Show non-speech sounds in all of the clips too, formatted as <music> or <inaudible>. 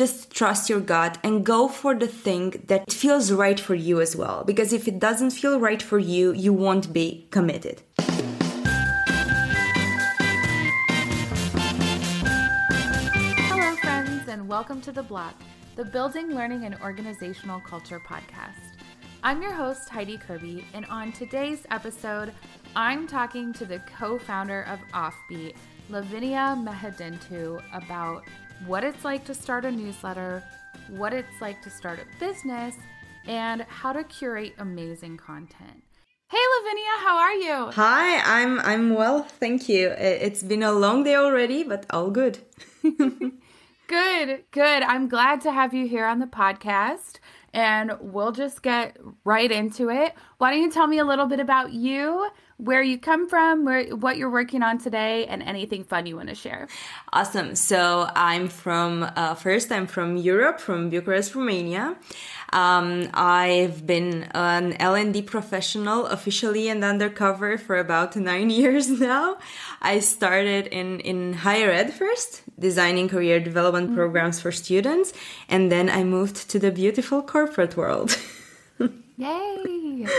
just trust your gut and go for the thing that feels right for you as well. Because if it doesn't feel right for you, you won't be committed. Hello, friends, and welcome to The Block, the Building, Learning, and Organizational Culture podcast. I'm your host, Heidi Kirby, and on today's episode, I'm talking to the co founder of Offbeat, Lavinia Mehedintu, about what it's like to start a newsletter, what it's like to start a business, and how to curate amazing content. Hey Lavinia, how are you? Hi, I'm I'm well, thank you. It's been a long day already, but all good. <laughs> good, good. I'm glad to have you here on the podcast and we'll just get right into it. Why don't you tell me a little bit about you, where you come from, where what you're working on today, and anything fun you want to share? Awesome. So I'm from uh, first. I'm from Europe, from Bucharest, Romania. Um, I've been an L&D professional officially and undercover for about <laughs> nine years now. I started in, in higher ed first, designing career development mm-hmm. programs for students, and then I moved to the beautiful corporate world. <laughs> Yay! <laughs>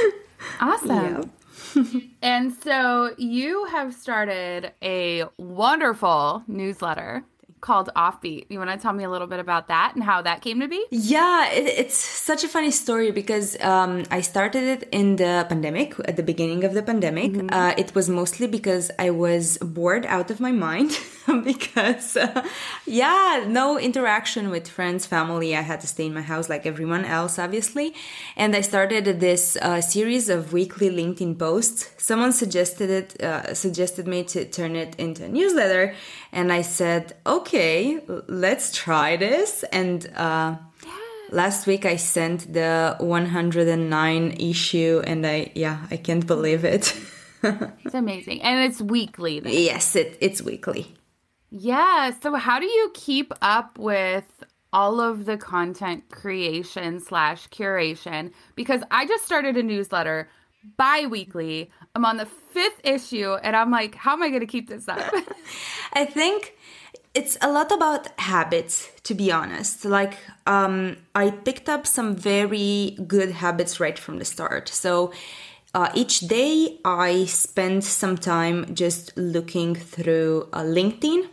Awesome. <laughs> and so you have started a wonderful newsletter called Offbeat. You want to tell me a little bit about that and how that came to be? Yeah, it, it's such a funny story because um, I started it in the pandemic, at the beginning of the pandemic. Mm-hmm. Uh, it was mostly because I was bored out of my mind <laughs> <laughs> because, uh, yeah, no interaction with friends, family. I had to stay in my house like everyone else, obviously. And I started this uh, series of weekly LinkedIn posts. Someone suggested it, uh, suggested me to turn it into a newsletter. And I said, okay let's try this. And uh, last week I sent the 109 issue, and I yeah, I can't believe it. <laughs> it's amazing, and it's weekly. Then. Yes, it, it's weekly. Yeah. So how do you keep up with all of the content creation slash curation? Because I just started a newsletter bi-weekly. I'm on the fifth issue, and I'm like, how am I going to keep this up? <laughs> I think it's a lot about habits to be honest like um, i picked up some very good habits right from the start so uh, each day i spend some time just looking through uh, linkedin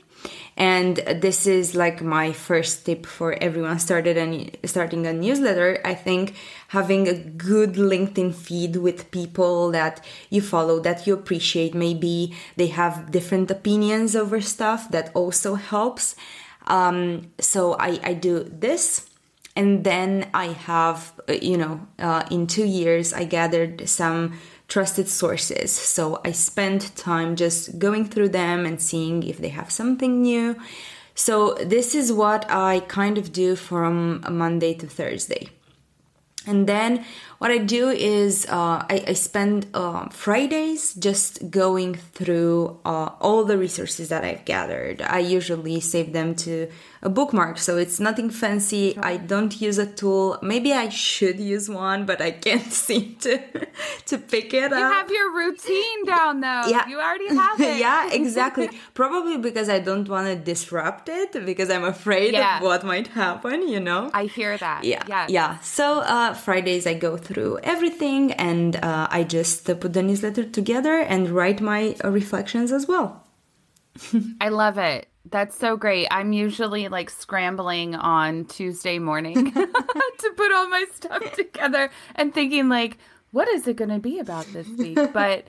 and this is like my first tip for everyone started and starting a newsletter. I think having a good linkedin feed with people that you follow that you appreciate maybe they have different opinions over stuff that also helps. Um, so I, I do this. And then i have uh, you know uh, in two years i gathered some trusted sources. So I spend time just going through them and seeing if they have something new. So this is what I kind of do from Monday to Thursday. And then what I do is uh, I, I, spend uh, Fridays just going through uh, all the resources that I've gathered. I usually save them to a bookmark, so it's nothing fancy. I don't use a tool. Maybe I should use one, but I can't <laughs> seem to to pick it up. You have your routine down though. Yeah, you already have it. yeah, <laughs> exactly. Probably because I don't want to disrupt it because I'm afraid yeah. of what might happen. You know. I hear that. Yeah, yeah. yeah. So uh, Fridays I go through everything and uh, I just uh, put the newsletter together and write my uh, reflections as well. <laughs> I love it. That's so great. I'm usually like scrambling on Tuesday morning <laughs> to put all my stuff <laughs> together and thinking like, what is it going to be about this week? But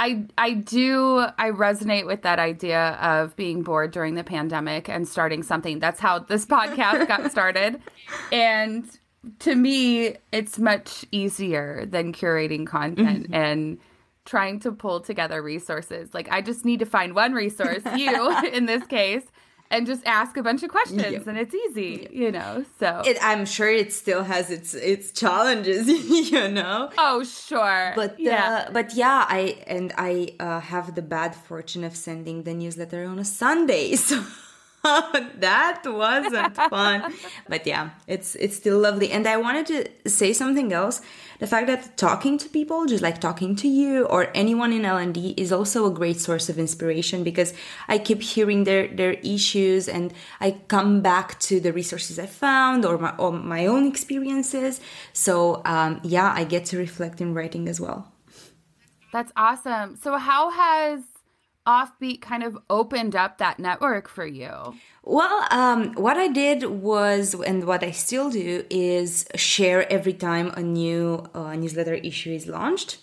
I I do I resonate with that idea of being bored during the pandemic and starting something. That's how this podcast got started. And to me, it's much easier than curating content mm-hmm. and trying to pull together resources. Like, I just need to find one resource, <laughs> you <laughs> in this case, and just ask a bunch of questions, yep. and it's easy, you know. So it, I'm sure it still has its its challenges, <laughs> you know. Oh, sure. But yeah, uh, but yeah, I and I uh, have the bad fortune of sending the newsletter on a Sunday, so. <laughs> that wasn't fun. But yeah, it's it's still lovely. And I wanted to say something else. The fact that talking to people, just like talking to you or anyone in L&D is also a great source of inspiration because I keep hearing their their issues and I come back to the resources I found or my, or my own experiences. So um, yeah, I get to reflect in writing as well. That's awesome. So how has offbeat kind of opened up that network for you? Well, um, what I did was, and what I still do, is share every time a new uh, newsletter issue is launched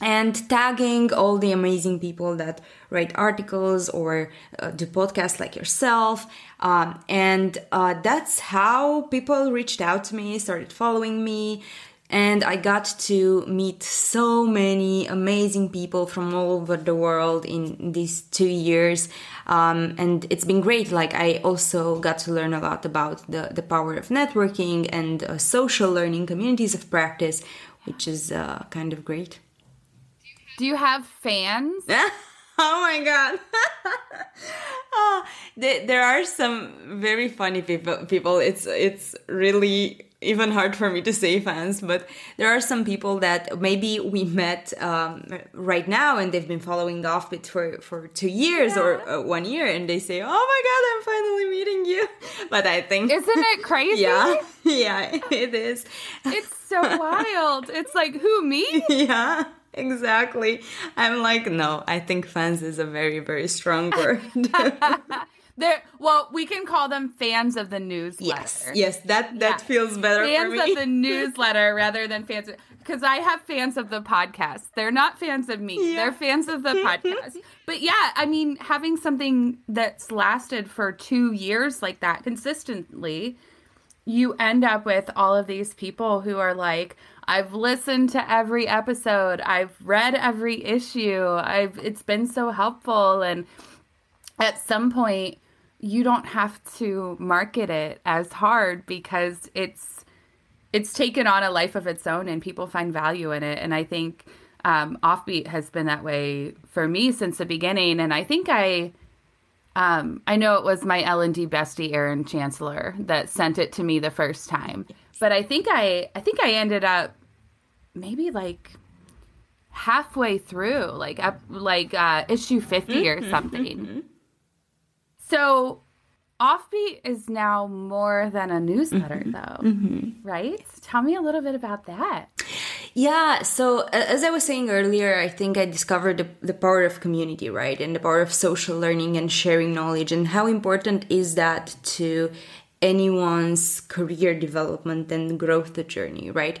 and tagging all the amazing people that write articles or uh, do podcasts like yourself. Um, and uh, that's how people reached out to me, started following me, and I got to meet so many amazing people from all over the world in these two years. Um, and it's been great. Like, I also got to learn a lot about the, the power of networking and uh, social learning communities of practice, which is uh, kind of great. Do you have fans? <laughs> oh my god <laughs> oh, there are some very funny people people it's it's really even hard for me to say fans, but there are some people that maybe we met um, right now and they've been following Offbeat for, for two years yeah. or uh, one year and they say, oh my God, I'm finally meeting you. <laughs> But I think. Isn't it <laughs> crazy? yeah. <laughs> Yeah, it is. It's so wild. It's like, who, me? Yeah. Exactly. I'm like, no, I think fans is a very, very strong word. They're, well, we can call them fans of the newsletter. Yes, yes, that that yeah. feels better. Fans of the <laughs> newsletter rather than fans, because I have fans of the podcast. They're not fans of me. Yeah. They're fans of the <laughs> podcast. but yeah, I mean, having something that's lasted for two years like that consistently, you end up with all of these people who are like, I've listened to every episode. I've read every issue. I've it's been so helpful and at some point you don't have to market it as hard because it's it's taken on a life of its own and people find value in it. And i think um, offbeat has been that way for me since the beginning. And i think i um, i know it was my l&d bestie erin chancellor that sent it to me the first time. But i think i i think i ended up maybe like halfway through like up like uh issue 50 mm-hmm, or something. mm-hmm. So Offbeat is now more than a newsletter, mm-hmm. though, mm-hmm. right? Tell me a little bit about that. Yeah, so as I was saying earlier, I think I discovered the, the, power of community, right? And the power of social learning and sharing knowledge, and how important is that to anyone's career development and growth journey, right?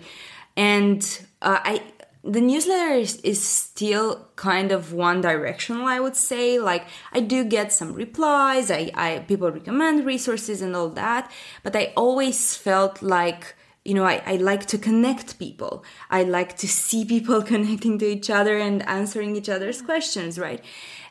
And uh, I the newsletter is, is still kind of one directional i would say. Like i do get some replies I, I people recommend resources and all that but i always felt like you know I, I like to connect people. I like to see <laughs> people connecting to each other and answering each other's questions right?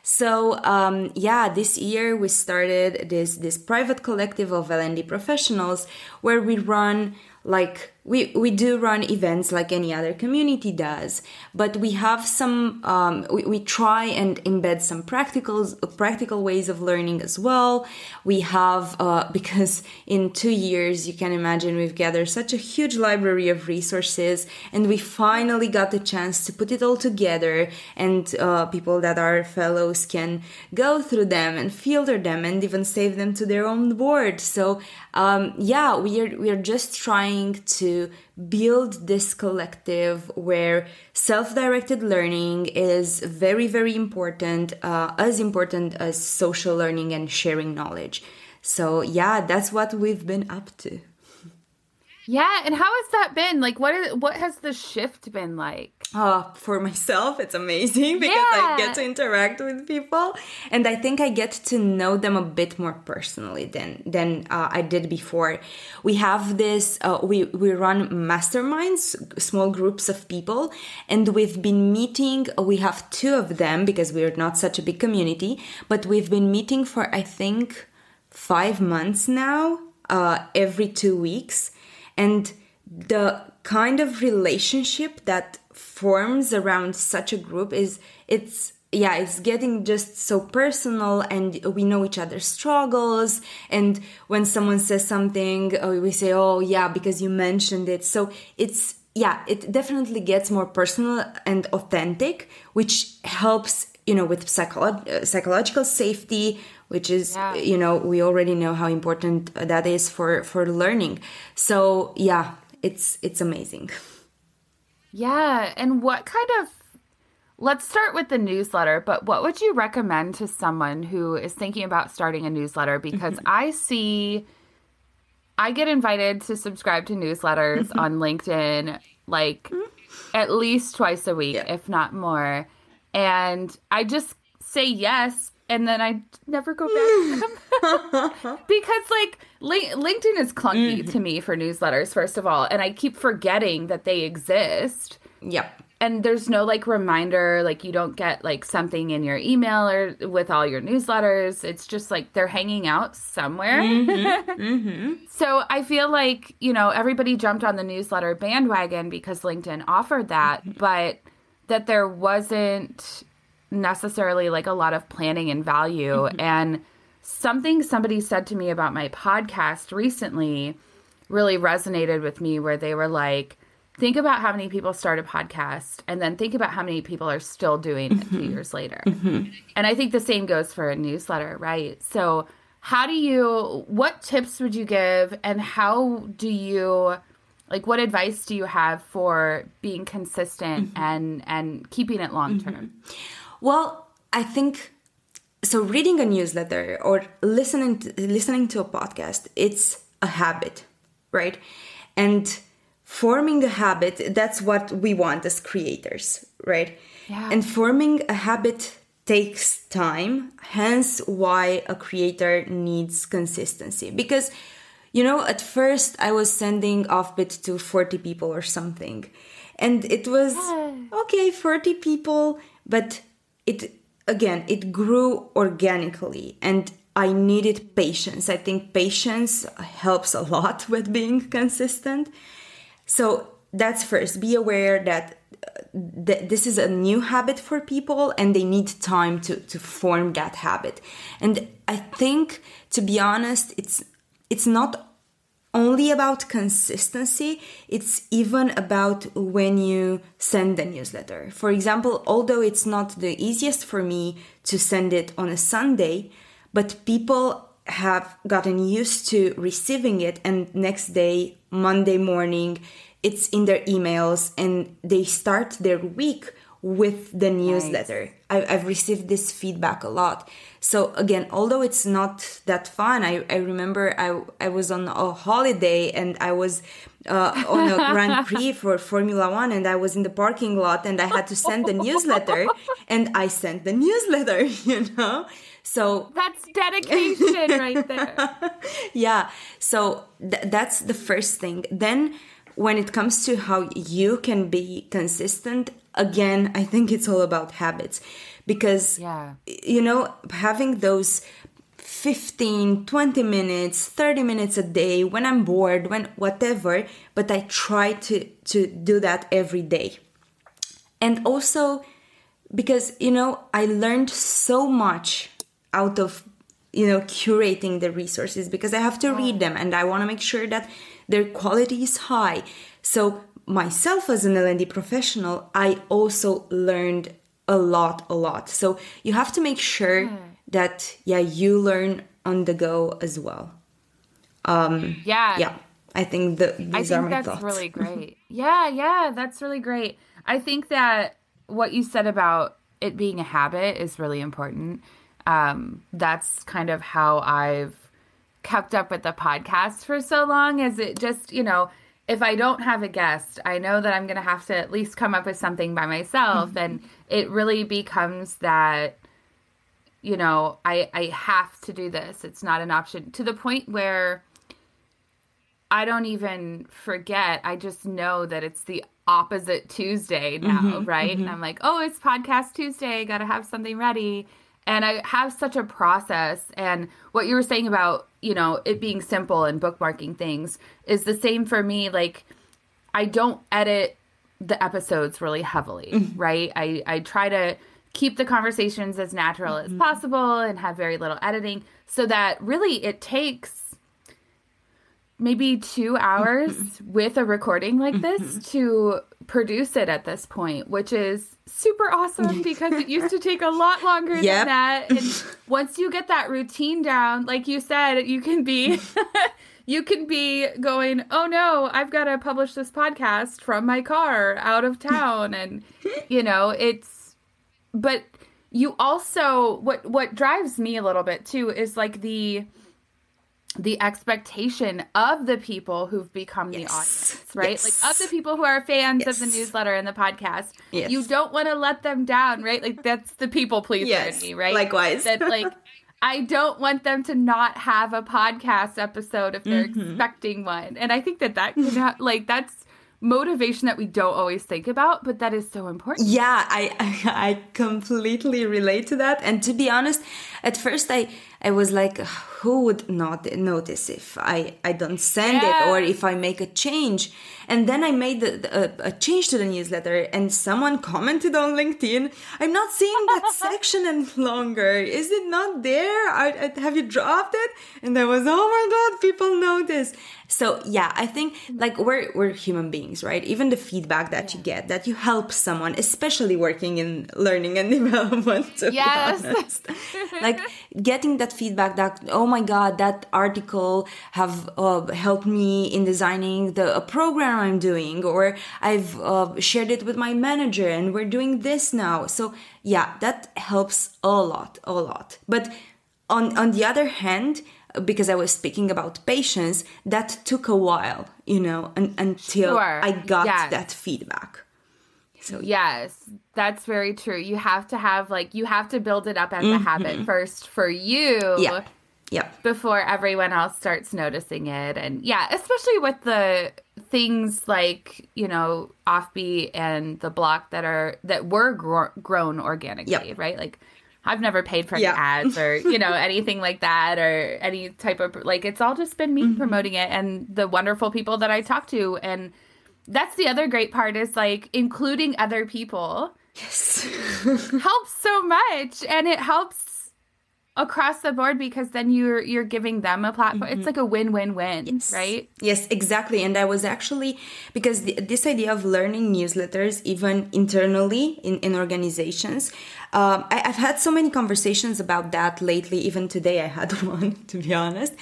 So um, yeah, this year we started this this private collective of L&D professionals where we run like we we do run events like any other community does but we have some um, we, we try and embed some practical practical ways of learning as well. We have uh, <laughs> because in two years you can imagine we've gathered such a huge library of resources and we finally got the chance to put it all together and uh, people that are fellows can go through them and filter them and even save them to their own board. So um, yeah we are we are just trying to build this collective where self-directed learning is very very important uh, as important as social learning and sharing knowledge so yeah that's what we've been up to yeah, and how has that been? Like, what is what has the shift been like? Oh, for myself, it's amazing <laughs> because yeah. I get to interact with people, and I think I get to know them a bit more personally than than uh, I did before. We have this. Uh, we we run masterminds, small groups of people, and we've been meeting. We have two of them because we're not such a big community, but we've been meeting for I think five months now, uh, every two weeks and the kind of relationship that forms around such a group is it's yeah, it's getting just so personal and we know each other's struggles. And when someone says something, oh, we say, oh, yeah, because you mentioned it. So it's, yeah, it definitely gets more personal and authentic, which helps, you know, with psycholo- uh, psychological safety, which is, Yeah. you know, we already know how important that is for, for learning. So yeah, it's, it's amazing. Yeah. And what kind of, let's start with the newsletter, but what would you recommend to someone who is thinking about starting a newsletter? Because mm-hmm. I see, I get invited to subscribe to newsletters mm-hmm. on LinkedIn like mm-hmm. at least twice a week, Yeah. if not more. And I just say yes. And then I never go back to them. <laughs> <laughs> Because, like, Lin- LinkedIn is clunky mm-hmm. to me for newsletters, first of all, and I keep forgetting that they exist. Yep. and there's no like reminder like you don't get like something in your email or with all your newsletters. It's just like they're hanging out somewhere. Mm-hmm. <laughs> Mm-hmm. So i feel like you know everybody jumped on the newsletter bandwagon because linkedin offered that but that there wasn't necessarily like a lot of planning and value. Mm-hmm. And something somebody said to me about my podcast recently really resonated with me where they were like think about how many people start a podcast and then think about how many people are still doing it two mm-hmm. years later. Mm-hmm. And i think the same goes for a newsletter right? So how do you what tips would you give and how do you like what advice do you have for being consistent and and keeping it long term Well, I think so. Reading a newsletter or listening to, listening to a podcast, it's a habit, right? And forming a habit, that's what we want as creators, right? Yeah. And forming a habit takes time, hence why a creator needs consistency. Because, you know, at first I was sending offbeat to 40 people or something. And it was okay, 40 people, but it again, it grew organically and I needed patience. I think patience helps a lot <laughs> with being consistent. So that's first. Be aware that uh, th- this is a new habit for people and they need time to, to form that habit. And I think, to be honest, it's it's not only about consistency, it's even about when you send the newsletter. For example, although it's not the easiest for me to send it on a Sunday, but people have gotten used to receiving it and next day, Monday morning, it's in their emails and they start their week with the newsletter. I, I've received this feedback a lot. So again, although it's not that fun, I, I remember I, I was on a holiday and I was uh, on a Grand <laughs> Prix for Formula One and I was in the parking lot and I had to send the newsletter and I sent the newsletter, <laughs> you know? So that's dedication right there <laughs> yeah so th- that's the first thing then when it comes to how you can be consistent again i think it's all about habits. Because Yeah. you know having those 15 20 minutes 30 minutes a day when i'm bored when whatever but i try to to do that every day. And also because you know i learned so much out of you know curating the resources because i have to read them and i want to make sure that their quality is high. So myself as an l&d professional i also learned a lot a lot so you have to make sure that yeah you learn on the go as well Um, yeah yeah i think that these I are think my that's thoughts really <laughs> great. yeah, yeah, that's really great. I think that what you said about it being a habit is really important. Um, that's kind of how I've kept up with the podcast for so long. Is it just you know, if I don't have a guest, I know that I'm going to have to at least come up with something by myself, mm-hmm. and it really becomes that you know I I have to do this. It's not an option to the point where I don't even forget. I just know that it's the opposite Tuesday now, mm-hmm. right? And I'm like, oh, it's podcast Tuesday. Got to have something ready. And I have such a process. And what you were saying about, you know, it being simple and bookmarking things is the same for me. Like, I don't edit the episodes really heavily, right? I, I try to keep the conversations as natural Mm-hmm. as possible and have very little editing so that really it takes maybe two hours Mm-hmm. with a recording like this to produce it at this point, which is super awesome because it used to <laughs> take a lot longer Yep. than that. And <laughs> once you get that routine down, like you said, you can be <laughs> you can be going, "Oh no, I've got to publish this podcast from my car out of town." And you know, it's but you also what what drives me a little bit too is like the the expectation of the people who've become the audience, right? Yes. Like of the people who are fans of the newsletter and the podcast. Yes. You don't want to let them down, right? Like that's the people pleaser Yes, in me, right? likewise. That like <laughs> I don't want them to not have a podcast episode if they're Mm-hmm. expecting one. And I think that that can ha- <sighs> like that's motivation that we don't always think about, but that is so important. Yeah, I <laughs> I completely relate to that. And to be honest, at first I I was like, who would not notice if I I don't send Yeah. it or if I make a change? And then I made the, the- a, a change to the newsletter, and someone commented on LinkedIn, "I'm not seeing that <laughs> section any longer. Is it not there? I, I- uh, have you dropped it?" And I was, "Oh my god, people notice." So yeah, I think like we're we're human beings, right? Even the feedback that you get, that you help someone, especially working in learning and <laughs> development. Yes. like <laughs> getting that feedback that oh my god, that article have uh, helped me in designing the a program I'm doing, or I've uh, shared it with my manager, and we're doing this now. So yeah, that helps a lot, a lot. But on on the other hand because i was speaking about patience that took a while you know un- until Sure. i got Yes. that feedback so Yes, that's very true. You have to have like you have to build it up as a habit first for you. Mm-hmm. yeah yeah before everyone else starts noticing it and yeah especially with the things like you know offbeat and the block that are that were gro- grown organically Yep. right like i've never paid for any Yeah. ads or you know <laughs> anything like that or any type of like it's all just been me Mm-hmm. promoting it and the wonderful people that i talk to and that's the other great part is like including other people yes. <laughs> helps so much and it helps across the board because then you're you're giving them a platform it's like a win-win-win yes. right Yes, exactly. And I was actually, because the, this idea of learning newsletters, even internally in, in organizations, um, I, I've had so many conversations about that lately. Even today, I had <laughs> one, to be honest.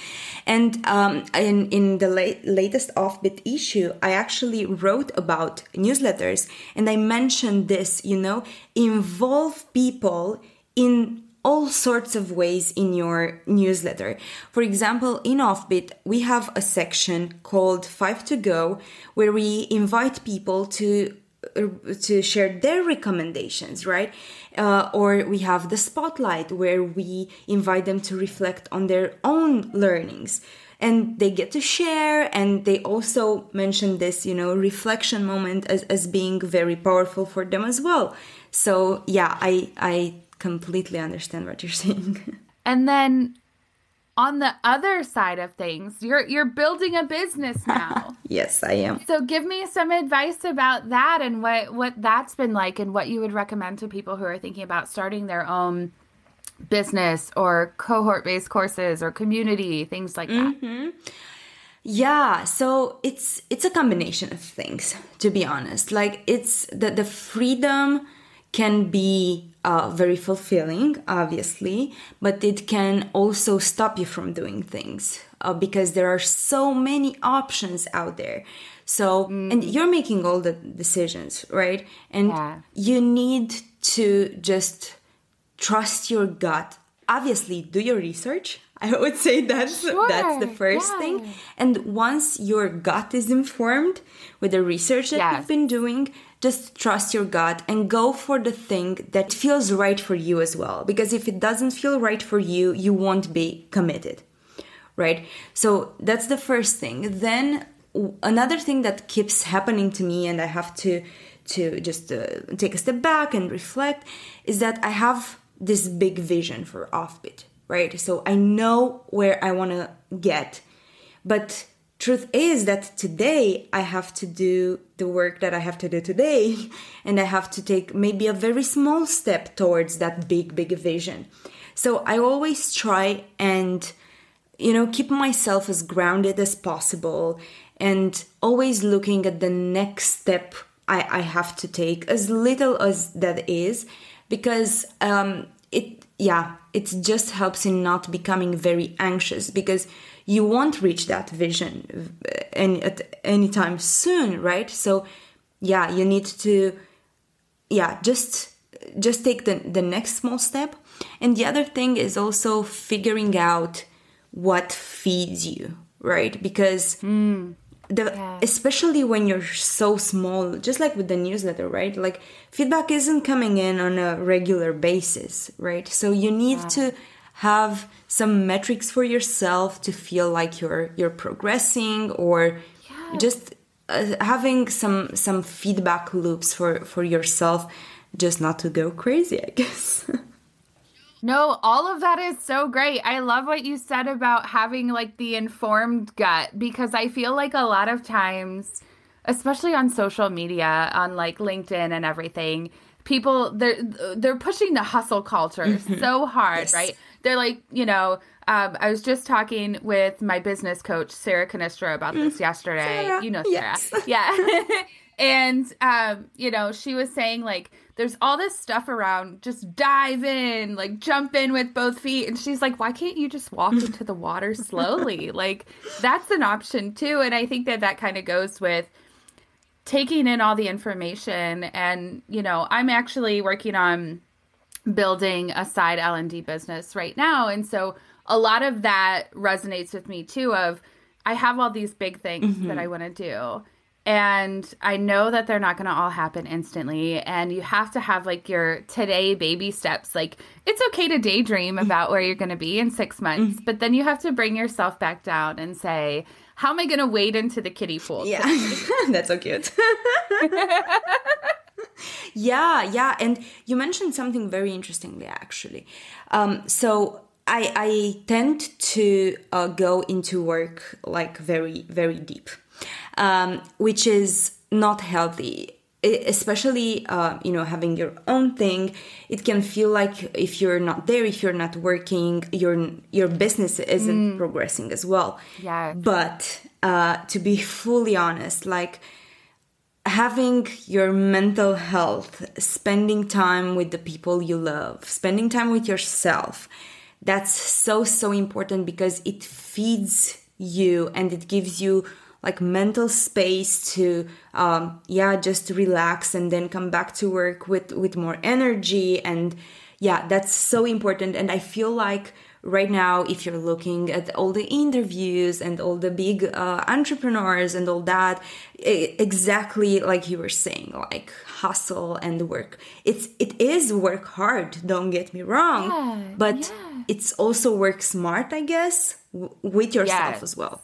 And um, in, in the late, latest Offbeat issue, I actually wrote about newsletters and I mentioned this, you know, involve people in all sorts of ways in your newsletter. For example, in Offbeat, we have a section called Five to Go where we invite people to uh, to share their recommendations, right? Uh, or we have the spotlight where we invite them to reflect on their own learnings and they get to share and they also mention this you know reflection moment as, as being very powerful for them as well so yeah i i completely understand what you're <laughs> saying. And then on the other side of things you're you're building a business <laughs> now. Yes i am. So give me some advice about that and what what that's been like and what you would recommend to people who are thinking about starting their own business or cohort based courses or community things like that. Mm-hmm. Yeah, so it's it's a combination of things to be honest. Like it's the the freedom can be uh, very fulfilling, obviously, but it can also stop you from doing things uh, because there are so many options out there. So and you're making all the decisions, right? And Yeah. you need to just trust your gut. Obviously, do your research. <laughs> I would say that's that's the first yeah. thing. And once your gut is informed with the research that Yes. you've been doing, just trust your gut and go for the thing that feels right for you as well. Because if it doesn't feel right for you, you won't be committed. Right? So that's the first thing. Then another thing that keeps happening to me and I have to to just uh, take a step back and reflect is that I have this big vision for offbeat, right? So I know where I want to get, but truth is that today I have to do the work that I have to do today, <laughs> and I have to take maybe a very small step towards that big, big vision. So I always try and, you know, keep myself as grounded as possible and always looking at the next step I, I have to take, as little as that is, because um, it, yeah, it just helps in not becoming very anxious because you won't reach that vision any at any time soon, right? So yeah, you need to yeah, just just take the, the next small step. And the other thing is also figuring out what feeds you, right? Because mm, the yeah. especially when you're so small, just like with the newsletter, right? Like feedback isn't coming in on a regular basis, right? So you need yeah. to have some metrics for yourself to feel like you're you're progressing or yeah. just uh, having some some feedback loops for for yourself just not to go crazy i guess <laughs> no all of that is so great i love what you said about having like the informed gut because i feel like a lot of times especially on social media on like linkedin and everything people they're they're pushing the hustle culture mm-hmm. so hard yes. right they're like, you know, um, I was just talking with my business coach, Sarah Canistra, about this mm. yesterday. Sarah. You know Sarah. Yes. Yeah. <laughs> and, um, you know, she was saying, like, there's all this stuff around, just dive in, like, jump in with both feet. And she's like, why can't you just walk <laughs> into the water slowly? like, that's an option too. And I think that that kind of goes with, taking in all the information and you know i'm actually working on building a side L&D business right now. And so a lot of that resonates with me too of I have all these big things mm-hmm. that I want to do. And I know that they're not going to all happen instantly. And you have to have like your today baby steps. Like it's okay to daydream mm-hmm. about where you're going to be in six months, mm-hmm. but then you have to bring yourself back down and say, how am I going to wade into the kiddie pool? Yeah, <laughs> that's so cute. <laughs> <laughs> yeah, yeah. And you mentioned something very interestingly, actually. Um, so I, I tend to uh, go into work like very, very deep, um, which is not healthy. Especially, uh, you know, having your own thing, it can feel like if you're not there, if you're not working, your your business isn't mm. progressing as well. Yeah. But uh, to be <laughs> fully honest, like having your mental health, spending time with the people you love, spending time with yourself, that's so, so important because it feeds you and it gives you like mental space to um yeah just relax and then come back to work with with more energy and yeah that's so important. And i feel like right now if you're looking at all the interviews and all the big uh, entrepreneurs and all that exactly like you were saying like hustle and work it's it is work hard don't get me wrong yeah, but yeah. it's also work smart i guess w- with yourself yes. as well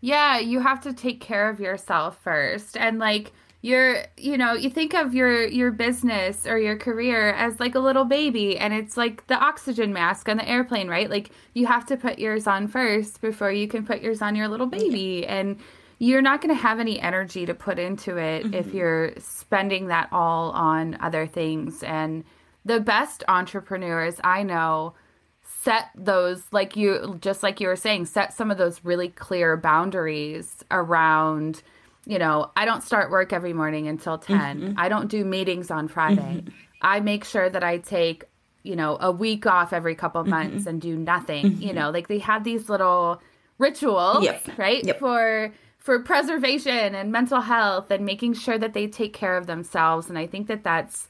yeah you have to take care of yourself first and like you're you know you think of your your business or your career as like a little baby and it's like the oxygen mask on the airplane right like you have to put yours on first before you can put yours on your little baby and you're not going to have any energy to put into it mm-hmm. if you're spending that all on other things and the best entrepreneurs i know set those like you just like you were saying set some of those really clear boundaries around you know, I don't start work every morning until 10. Mm-hmm. I don't do meetings on Friday. Mm-hmm. I make sure that I take, you know, a week off every couple months mm-hmm. and do nothing. You mm-hmm. know, like they have these little rituals, yep. right? Yep. For for preservation and mental health and making sure that they take care of themselves and I think that that's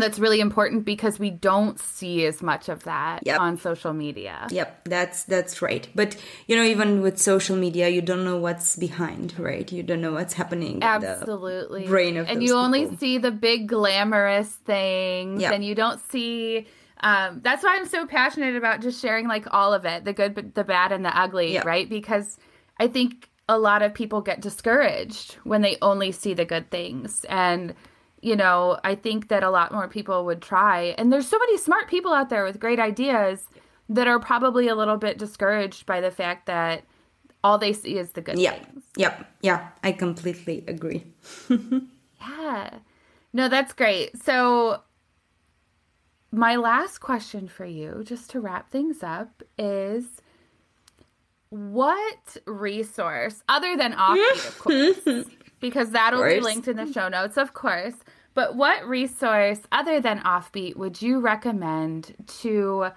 that's really important because we don't see as much of that yep. on social media. Yep, that's that's right. But you know, even with social media, you don't know what's behind, right? You don't know what's happening. Absolutely, brain of and you people. only see the big glamorous things, yep. and you don't see. Um, that's why I'm so passionate about just sharing like all of it, the good, the bad, and the ugly, yep. right? Because I think a lot of people get discouraged when they only see the good things and you know, I think that a lot more people would try. And there's so many smart people out there with great ideas that are probably a little bit discouraged by the fact that all they see is the good yeah things. yep yeah i completely agree <laughs> Yeah. No, that's great. So, my last question for you, just to wrap things up, is what resource, other than Offbeat, of <laughs> course, because that'll be linked in the show notes, of course, but what resource, other than Offbeat, would you recommend to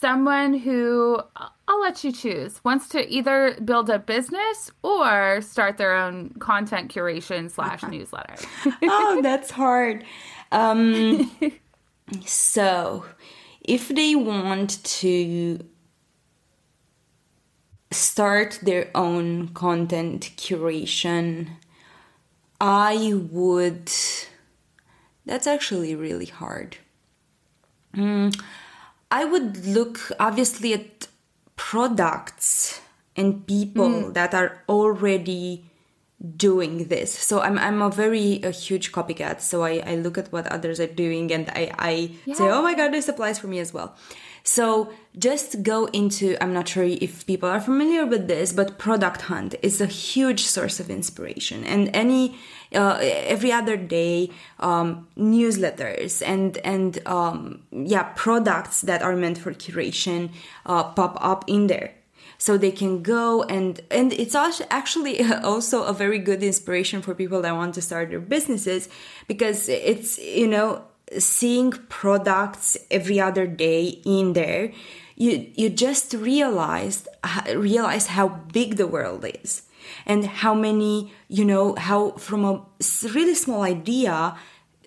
someone who I'll let you choose wants to either build a business or start their own content curation slash <laughs> newsletter. oh, <laughs> that's hard. Um, so, if they want to start their own content curation, I would. That's actually really hard. Mm, I would look obviously at products and people that are already doing this. So I'm I'm a very a huge copycat. So I, I look at what others are doing and I, I say, oh my god, this applies for me as well. So just go into I'm not sure if people are familiar with this, but Product Hunt is a huge source of inspiration. And any uh, every other day um, newsletters and and um, yeah products that are meant for curation uh, pop up in there so they can go and and it's actually <laughs> also a very good inspiration for people that want to start their businesses because it's you know seeing products every other day in there you you just realized realize how big the world is and how many you know how from a really small idea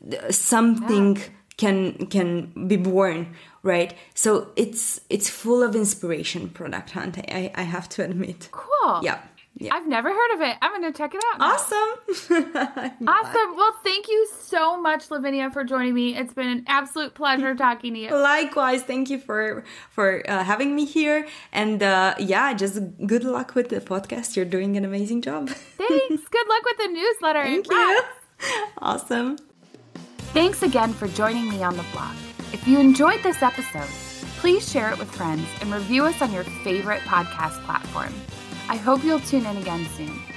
th- something can can be born right? So it's it's full of inspiration product hunt i i have to admit. Cool. yeah yeah I've never heard of it. I'm going to check it out. now. awesome <laughs> Awesome. Well, thank you so much, Lavinia, for joining me. It's been an absolute pleasure <laughs> talking to you. likewise thank you for for uh, having me here and uh yeah just good luck with the podcast you're doing an amazing job <laughs> Thanks. Good luck with the newsletter. thank you awesome Thanks again for joining me on the Block. If you enjoyed this episode, please share it with friends and review us on your favorite podcast platform. I hope you'll tune in again soon.